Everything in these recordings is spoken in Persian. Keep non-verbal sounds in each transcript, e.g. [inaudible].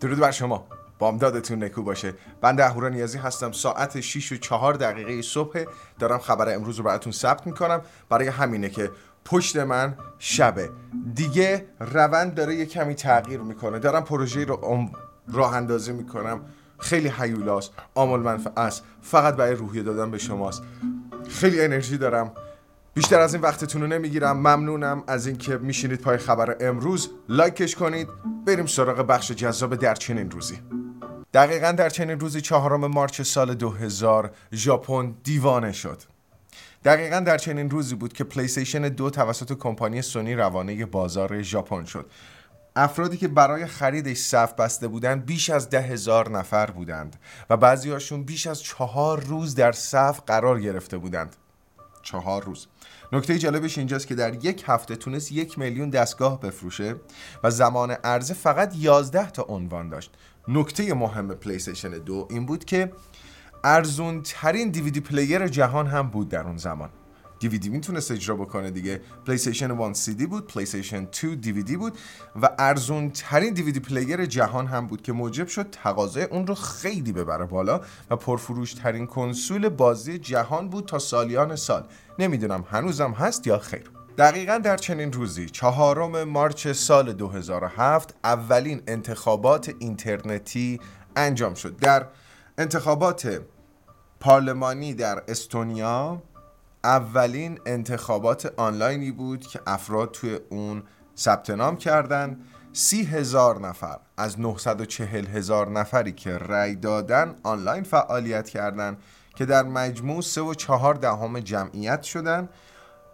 درود بر شما. بامدادتون نکو باشه. بنده اهورا نیازی هستم ساعت 6 و 4 دقیقه صبح دارم خبر امروز رو براتون ثبت می‌کنم. برای همینه که پشت من شبه دیگه روند داره یه کمی تغییر می‌کنه. دارم پروژه رو راه اندازی می‌کنم. خیلی حیولاست آمال منفع است. فقط برای روحیه دادن به شماست. خیلی انرژی دارم. بیشتر از این وقتتون رو نمی‌گیرم. ممنونم از اینکه میشینید پای خبر امروز. لایکش کنید. بریم سراغ بخش جذاب در چنین روزی. دقیقا در چنین روزی چهارم مارچ سال 2000 ژاپن دیوانه شد. دقیقا در چنین روزی بود که پلیستیشن دو توسط کمپانی سونی روانه بازار ژاپن شد. افرادی که برای خریدش صف بسته بودند بیش از ده هزار نفر بودند و بعضی هاشون بیش از چهار روز در صف قرار گرفته بودند. چهار روز. نکته جالبش اینجاست که در یک هفته تونست یک میلیون دستگاه بفروشه و زمان عرضه فقط 11 تا عنوان داشت. نکته مهم پلیستیشن دو این بود که ارزون ترین DVD player جهان هم بود در اون زمان. دیویدی می‌تونست اجرا بکنه دیگه. پلیستیشن 1 سی دی بود پلیستیشن 2 دیویدی بود و ارزون ترین DVD player جهان هم بود که موجب شد تقاضای اون رو خیلی ببره بالا و پرفروش ترین کنسول بازی جهان بود تا سالیان سال. نمی‌دونم هنوزم هست یا خیر. دقیقا در چنین روزی چهارم مارچ سال 2007 اولین انتخابات اینترنتی انجام شد. در انتخابات پارلمانی در استونیا اولین انتخابات آنلاینی بود که افراد توی اون ثبت نام کردند سی هزار نفر از 940 هزار نفری که رأی دادن آنلاین فعالیت کردند که در مجموع سه و چهار دهم جمعیت شدن.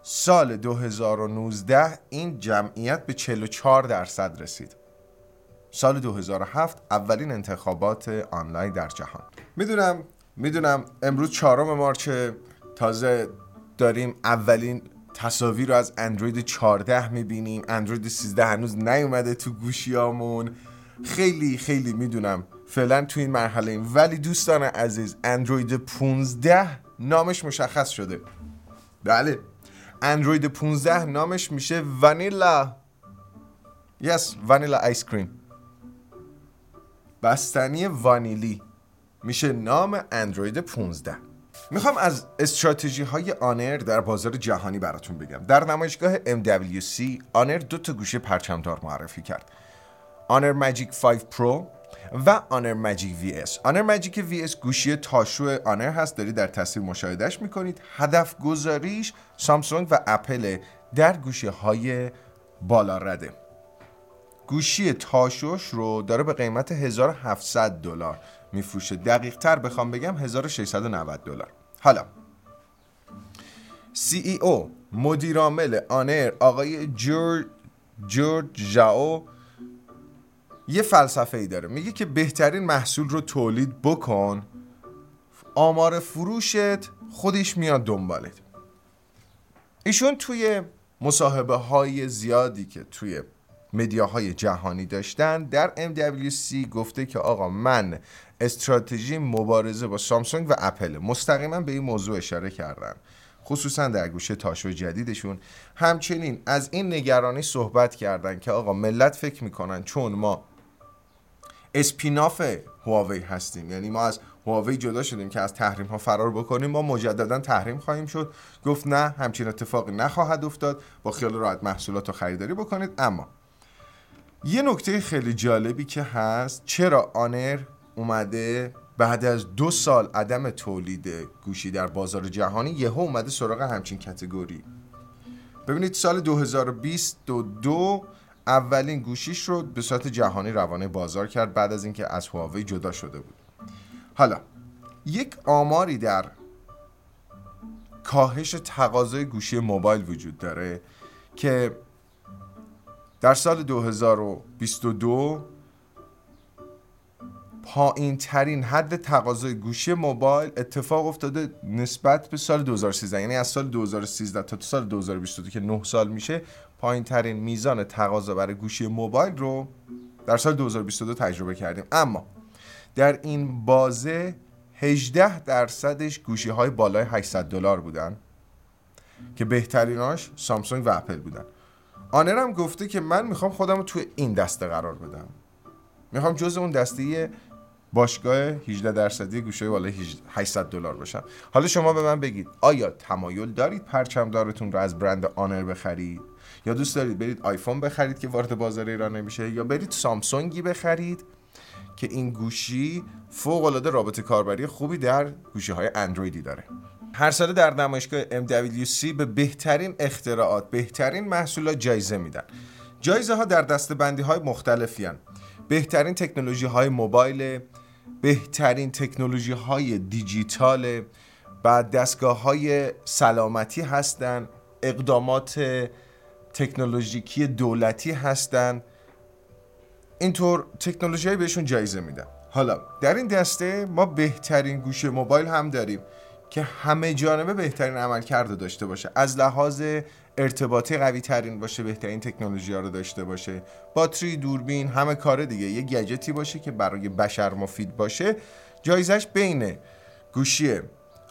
سال 2019 این جمعیت به 44 درصد رسید. سال 2007 اولین انتخابات آنلاین در جهان. می‌دونم می‌دونم امروز چهارم مارچ تازه داریم اولین تصاویر رو از اندروید 14 می‌بینیم. اندروید 13 هنوز نیومده تو گوشیامون. خیلی خیلی می‌دونم فعلا تو این مرحله ایم. ولی دوستان عزیز اندروید 15 نامش مشخص شده. بله. اندروید 15 نامش میشه vanilla ice vanilla ice cream. بستنی وانیلی میشه نام اندروید 15 می‌خوام از استراتژی های آنر در بازار جهانی براتون بگم. در نمایشگاه MWC آنر دو تا گوشی پرچمدار معرفی کرد. آنر ماجیک 5 پرو و آنر ماجیک VS آنر ماجیک VS گوشی تاشو آنر هست. داری در تصویر مشاهدهش می‌کنید. هدف گذاریش سامسونگ و اپل در گوشی های بالا رده. گوشی تاشوش رو داره به قیمت 1700 دلار میفروشه. دقیق تر بخوام بگم 1690 دلار. حالا CEO مدیرعامل آنر آقای جورج جورج ژائو یه فلسفه ای داره. میگه که بهترین محصول رو تولید بکن آمار فروشت خودش میاد دنبالت. ایشون توی مصاحبه های زیادی که توی مدیاهای جهانی داشتن. در MWC گفته که آقا من استراتژی مبارزه با سامسونگ و اپل مستقیما به این موضوع اشاره کردن خصوصا در گوشه تاشو جدیدشون. همچنین از این نگرانی صحبت کردن که آقا ملت فکر می‌کنن چون ما اسپیناف هواوی هستیم. یعنی ما از هواوی جدا شدیم که از تحریم ها فرار بکنیم ما مجددا تحریم خواهیم شد. گفت نه همچین اتفاقی نخواهد افتاد. با خیال راحت محصولات رو خریداری بکنید. اما یه نکته خیلی جالبی که هست چرا آنر اومده بعد از دو سال عدم تولید گوشی در بازار جهانی یهو اومده سراغ همچین کتگوری. ببینید سال 2022 اولین گوشیش رو به صورت جهانی روانه بازار کرد بعد از اینکه از هواوی جدا شده بود. حالا یک آماری در کاهش تقاضای گوشی موبایل وجود داره که در سال 2022 پایین ترین حد تقاضای گوشی موبایل اتفاق افتاده نسبت به سال 2013 یعنی از سال 2013 تا سال 2022 که 9 سال میشه پایین ترین میزان تقاضا برای گوشی موبایل رو در سال 2022 تجربه کردیم. اما در این بازه 18 درصدش گوشی های بالای 800 دلار بودن که بهتریناش سامسونگ و اپل بودن. آنر هم گفته که من می‌خوام خودم رو توی این دسته قرار بدم. می‌خوام جز اون دسته باشگاه 18 درصدی گوشه بالا 800 دلار باشم. حالا شما به من بگید آیا تمایل دارید پرچمدارتون رو از برند آنر بخرید؟ یا دوست دارید برید آیفون بخرید که وارد بازار ایران نمیشه؟ یا برید سامسونگی بخرید که این گوشی فوق العاده رابطه کاربری خوبی در گوشی های اندرویدی داره. هر ساله در نمایشگاه MWC به بهترین اختراعات بهترین محصولات جایزه میدن. جایزه ها در دسته بندی های مختلفی هن. بهترین تکنولوژی های موبایل بهترین تکنولوژی های دیجیتال و دستگاه های سلامتی هستند اقدامات تکنولوژیکی دولتی هستند اینطور تکنولوژی بهشون جایزه میدن. حالا در این دسته ما بهترین گوشه موبایل هم داریم. که همه جانبه بهترین عمل کرده داشته باشه. از لحاظ ارتباطی قوی ترین باشه بهترین تکنولوژی ها رو داشته باشه. باتری دوربین همه کار دیگه. یه گجتی باشه که برای بشر مفید باشه. جایزش بین گوشی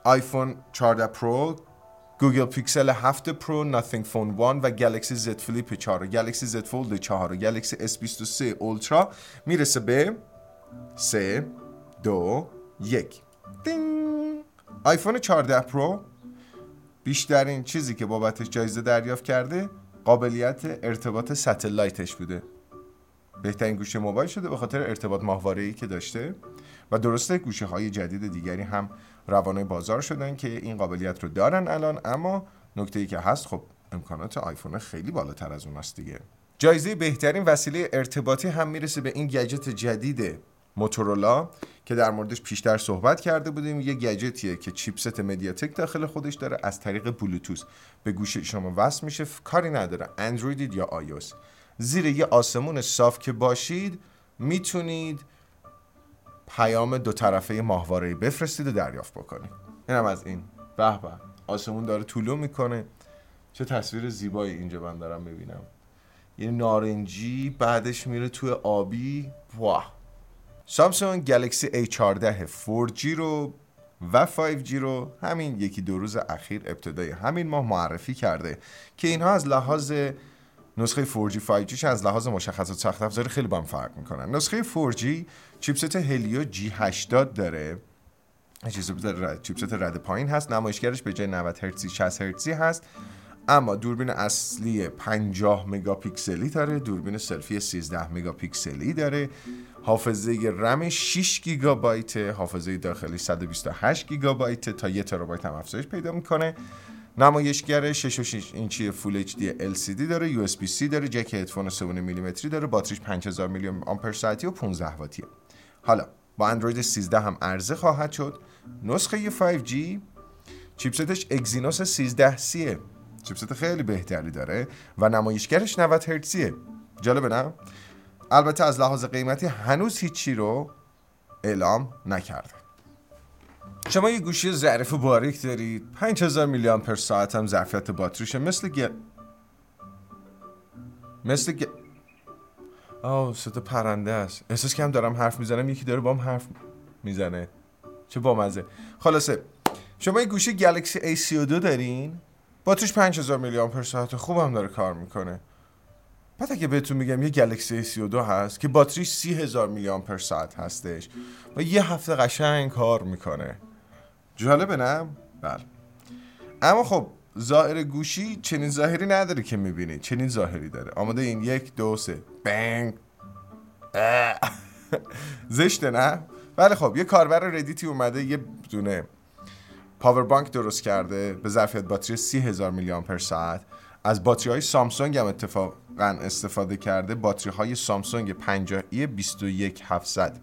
آیفون 14 پرو گوگل پیکسل 7 پرو ناتینگ فون 1 و گلکسی زد فلیپ 4 و گلکسی زد فولد 4 و گلکسی اس 23 اولترا می‌رسه به 3 2 1 دینگ! آیفون 14 پرو بیشترین چیزی که بابتش جایزه دریافت کرده قابلیت ارتباط satellite ش بوده. بهترین گوشی موبایل شده به خاطر ارتباط ای که داشته و درسته گوشه های جدید دیگری هم روانه بازار شدن که این قابلیت رو دارن الان اما نکته ای که هست خب امکانات آیفون خیلی بالاتر از اون است دیگه. جایزه بهترین وسیله ارتباطی هم می‌رسه به این گجت جدید موتورولا که در موردش پیشتر صحبت کرده بودیم یه گجتیه که چیپست مدیاتک داخل خودش داره از طریق بلوتوث. به گوش شما وصل میشه کاری نداره. اندروید یا آیوس. زیر یه آسمون صاف که باشید می‌تونید پیام دو طرفه ماهواره بفرستید و دریافت بکنید. اینم از این. به به. آسمون داره طولو می‌کنه. چه تصویر زیبایی اینجا من دارم ببینم یه نارنجی بعدش میره توی آبی. واه! سامسونگ گلکسی A14 4G رو و 5G رو همین یکی دو روز اخیر ابتدای همین ماه معرفی کرده که اینها از لحاظ نسخه 4G 5G از لحاظ مشخصات سخت افزاری خیلی با هم فرق می‌کنن. نسخه 4G chipset هلیو G80 داره. chipset رده پایین هست. نمایشگرش به جای 90 هرتزی 60 هرتزی هست. اما دوربین اصلی 50 مگاپیکسلی داره دوربین سلفی 13 مگاپیکسلی داره. حافظه رم 6 گیگابایت حافظه داخلی 128 گیگابایت تا 1 ترابایت هم افزایش پیدا می‌کنه. نمایشگر 6 اینچی full HD LCD داره USB-C داره جک هدفون 3 میلیمتری داره باتریش 5000 میلی آمپر ساعتی و 15 واتیه. حالا با اندروید 13 هم عرضه خواهد شد. نسخه 5G chipset ش اگزینوس 13 سیه. chipset خیلی بهتری داره و نمایشگرش 90 هرتزیه. جالبه نه؟ البته از لحاظ قیمتی هنوز هیچی رو اعلام نکرده. شما یه گوشی ظرف باریک دارید 5000 میلی آمپر ساعت هم ظرفیت باتریشه مثل گ... مثل گ... آه صدا پرنده است. احساس که هم دارم حرف می‌زنم یکی داره با هم حرف می‌زنه. چه بامزه. خلاصه شما یه گوشی گلکسی A32 دارین؟ باتریش 5000 میلی آمپر ساعت خوبم داره کار می‌کنه. بعد اگه بهتون میگم یه گلکسی 32 هست که باتریش 30000 میلی آمپر ساعت هستش و یه هفته قشنگ کار می‌کنه. جالبه نه؟ بله. اما خب ظاهر گوشی چنین ظاهری نداره که می‌بینید چنین ظاهری داره. آماده این یک دو سه. بنگ. [laughs] زشته نه؟ بله خب یه کاربر ردیتی اومده یه دونه پاور بانک درست کرده به ظرفیت باتری 30000 میلی آمپر ساعت. از باتری های سامسونگ هم اتفاقا استفاده کرده. باتری های سامسونگ 50 ای 21700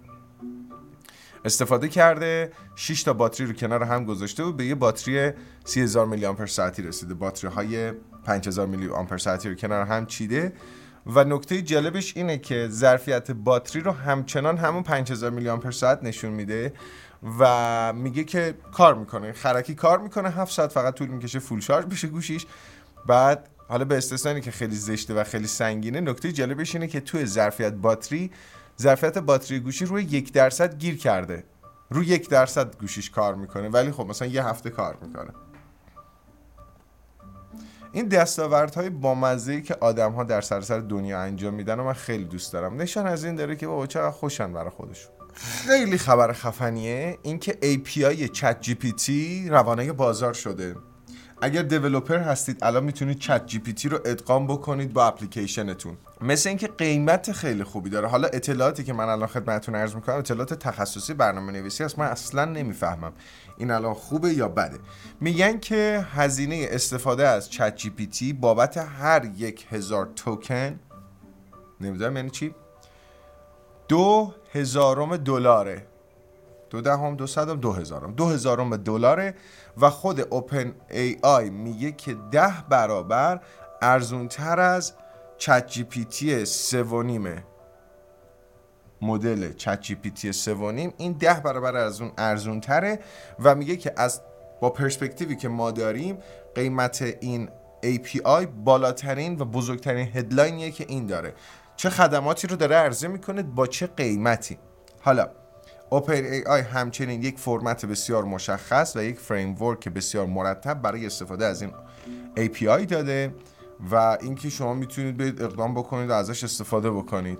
استفاده کرده. 6 تا باتری رو کنار هم گذاشته و به یه باتری 30000 میلی آمپر ساعتی رسیده. باتری های 5000 میلی آمپر ساعتی رو کنار هم چیده. و نکته جالبش اینه که ظرفیت باتری رو همچنان همون 5000 میلی آمپر ساعت نشون میده. و میگه که کار می‌کنه. خرکی کار می‌کنه 7 ساعت فقط طول می‌کشه فول شارژ بشه گوشیش. بعد حالا به استثنایی که خیلی زشته و خیلی سنگینه. نکته جالبش اینه که توی ظرفیت باتری ظرفیت باتری گوشی روی یک درصد گیر کرده. روی یک درصد گوشیش کار می‌کنه. ولی خب مثلا یه هفته کار می‌کنه. این دستاوردهای بامزه ای که آدم ها در سراسر دنیا انجام میدن و من خیلی دوست دارم. نشان از این داره که بابا چقدر خوشن برای خودشون. خیلی خبر خفنیه اینکه API ChatGPT روانه بازار شده. اگر developer هستید الان می‌تونید ChatGPT رو ادغام بکنید با اپلیکیشنتون. مثل اینکه قیمت خیلی خوبی داره. حالا اطلاعاتی که من الان خدمتتون عرض می‌کنم اطلاعات تخصصی برنامه نویسی است. من اصلا نمی‌فهمم این الان خوبه یا بده. میگن که هزینه استفاده از ChatGPT بابت هر یک هزار توکن نمی‌دونم یعنی چی؟ دو هزارم دلاره. دو دهم دو صدم دو هزارم. دو هزارم دلاره و خود OpenAI میگه که ده برابر ارزون تر از ChatGPT سه و نیمه مدل ChatGPT سه و نیم این ده برابر از اون ارزون تره و میگه که از با پرسپکتیوی که ما داریم قیمت این API بالاترین و بزرگترین headline یه که این داره. چه خدماتی رو داره عرضه می‌کنه با چه قیمتی. حالا OpenAI همچنین یک فرمت بسیار مشخص و یک فریم بسیار مرتب برای استفاده از این API داده و اینکه شما می‌تونید برید اقدام بکنید و ازش استفاده بکنید.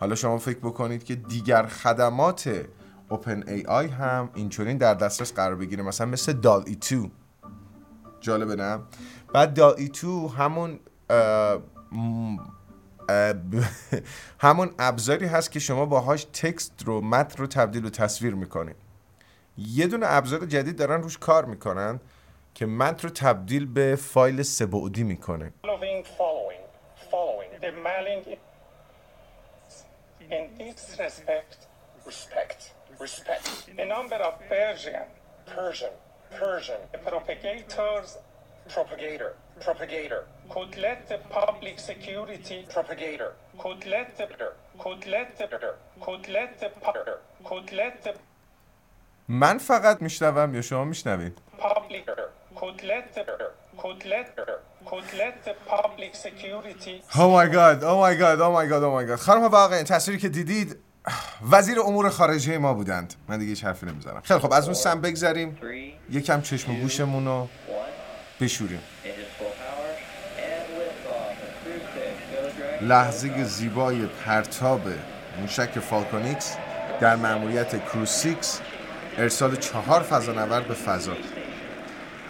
حالا شما فکر بکنید که دیگر خدمات اوپن ای آی هم اینچنین در دسترس قرار بگیره مثلا مثل دال ای 2 جالبه نه؟ بعد دال ای 2 همون [laughs] همون ابزاری هست که شما باهاش تکست رو متن رو تبدیل و تصویر می‌کنید یه دونه ابزار جدید دارن روش کار می‌کنن که متن رو تبدیل به فایل سبعدی می‌کنه. Persian, propagator, propagator, could let the public security propagator, could let the, could let the, could let the, could let the من فقط میشنوم یا شما میشنوید public could let the, could let could let the public security Oh my god oh my god oh my god oh my god خانم واقعا تصویری که دیدید وزیر امور خارجه ما بودند من دیگه هیچ حرفی نمی‌زنم خیلی خب از اون سم بگذریم یکم چشم و گوشمون رو بشوریم لحظه زیبای پرتاب موشک Falcon X در ماموریت Crew 6 ارسال چهار فضانورد به فضا.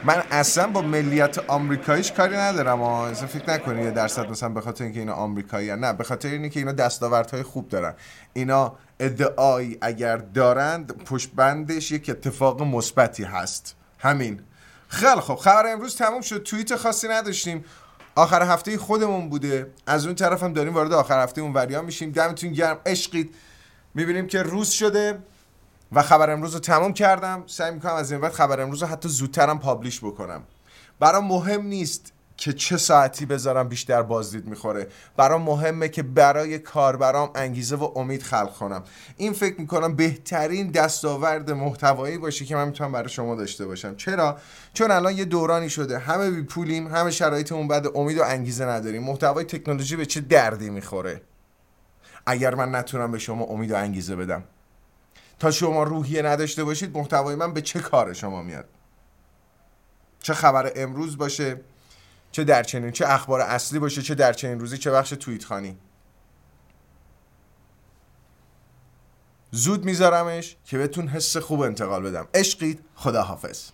من اصلا با ملیت آمریکاییش کاری ندارم اصلا فکر نکنی یه درصد مثلا به خاطر اینکه اینا آمریکایی نه به خاطر اینکه اینا دستاوردهای خوب دارن. اینا ادعایی اگر دارند پشت بندش یک اتفاق مثبتی هست. همین. خیلی خب خبر امروز تموم شد. توییت خاصی نداشتیم. آخر هفته خودمون بوده. از اون طرف هم داریم وارد آخر هفته اون وریا میشیم. دمتون گرم. عشقید. می‌بینیم که روز شده و خبر امروز رو تموم کردم. سعی می‌کنم از این بعد خبر امروز رو حتی زودترم پابلیش بکنم. برام مهم نیست که چه ساعتی بذارم بیشتر بازدید می‌خوره. برام مهمه که برای کاربرام انگیزه و امید خلق کنم. این فکر می‌کنم بهترین دستاورد محتوایی باشه که من می‌تونم برای شما داشته باشم. چرا؟ چون الان یه دورانی شده. همه بی پولیم همه شرایطمون بعد امید و انگیزه نداریم. محتوای تکنولوژی به چه دردی می‌خوره؟ اگر من نتونم به شما امید و انگیزه بدم. تا شما روحیه نداشته باشید محتوای من به چه کار شما میاد؟ چه خبر امروز باشه؟ چه در چنین چه اخبار اصلی باشه چه در چنین روزی چه بخش توییت خانی زود میذارمش که بهتون حس خوب انتقال بدم. عشقید خداحافظ.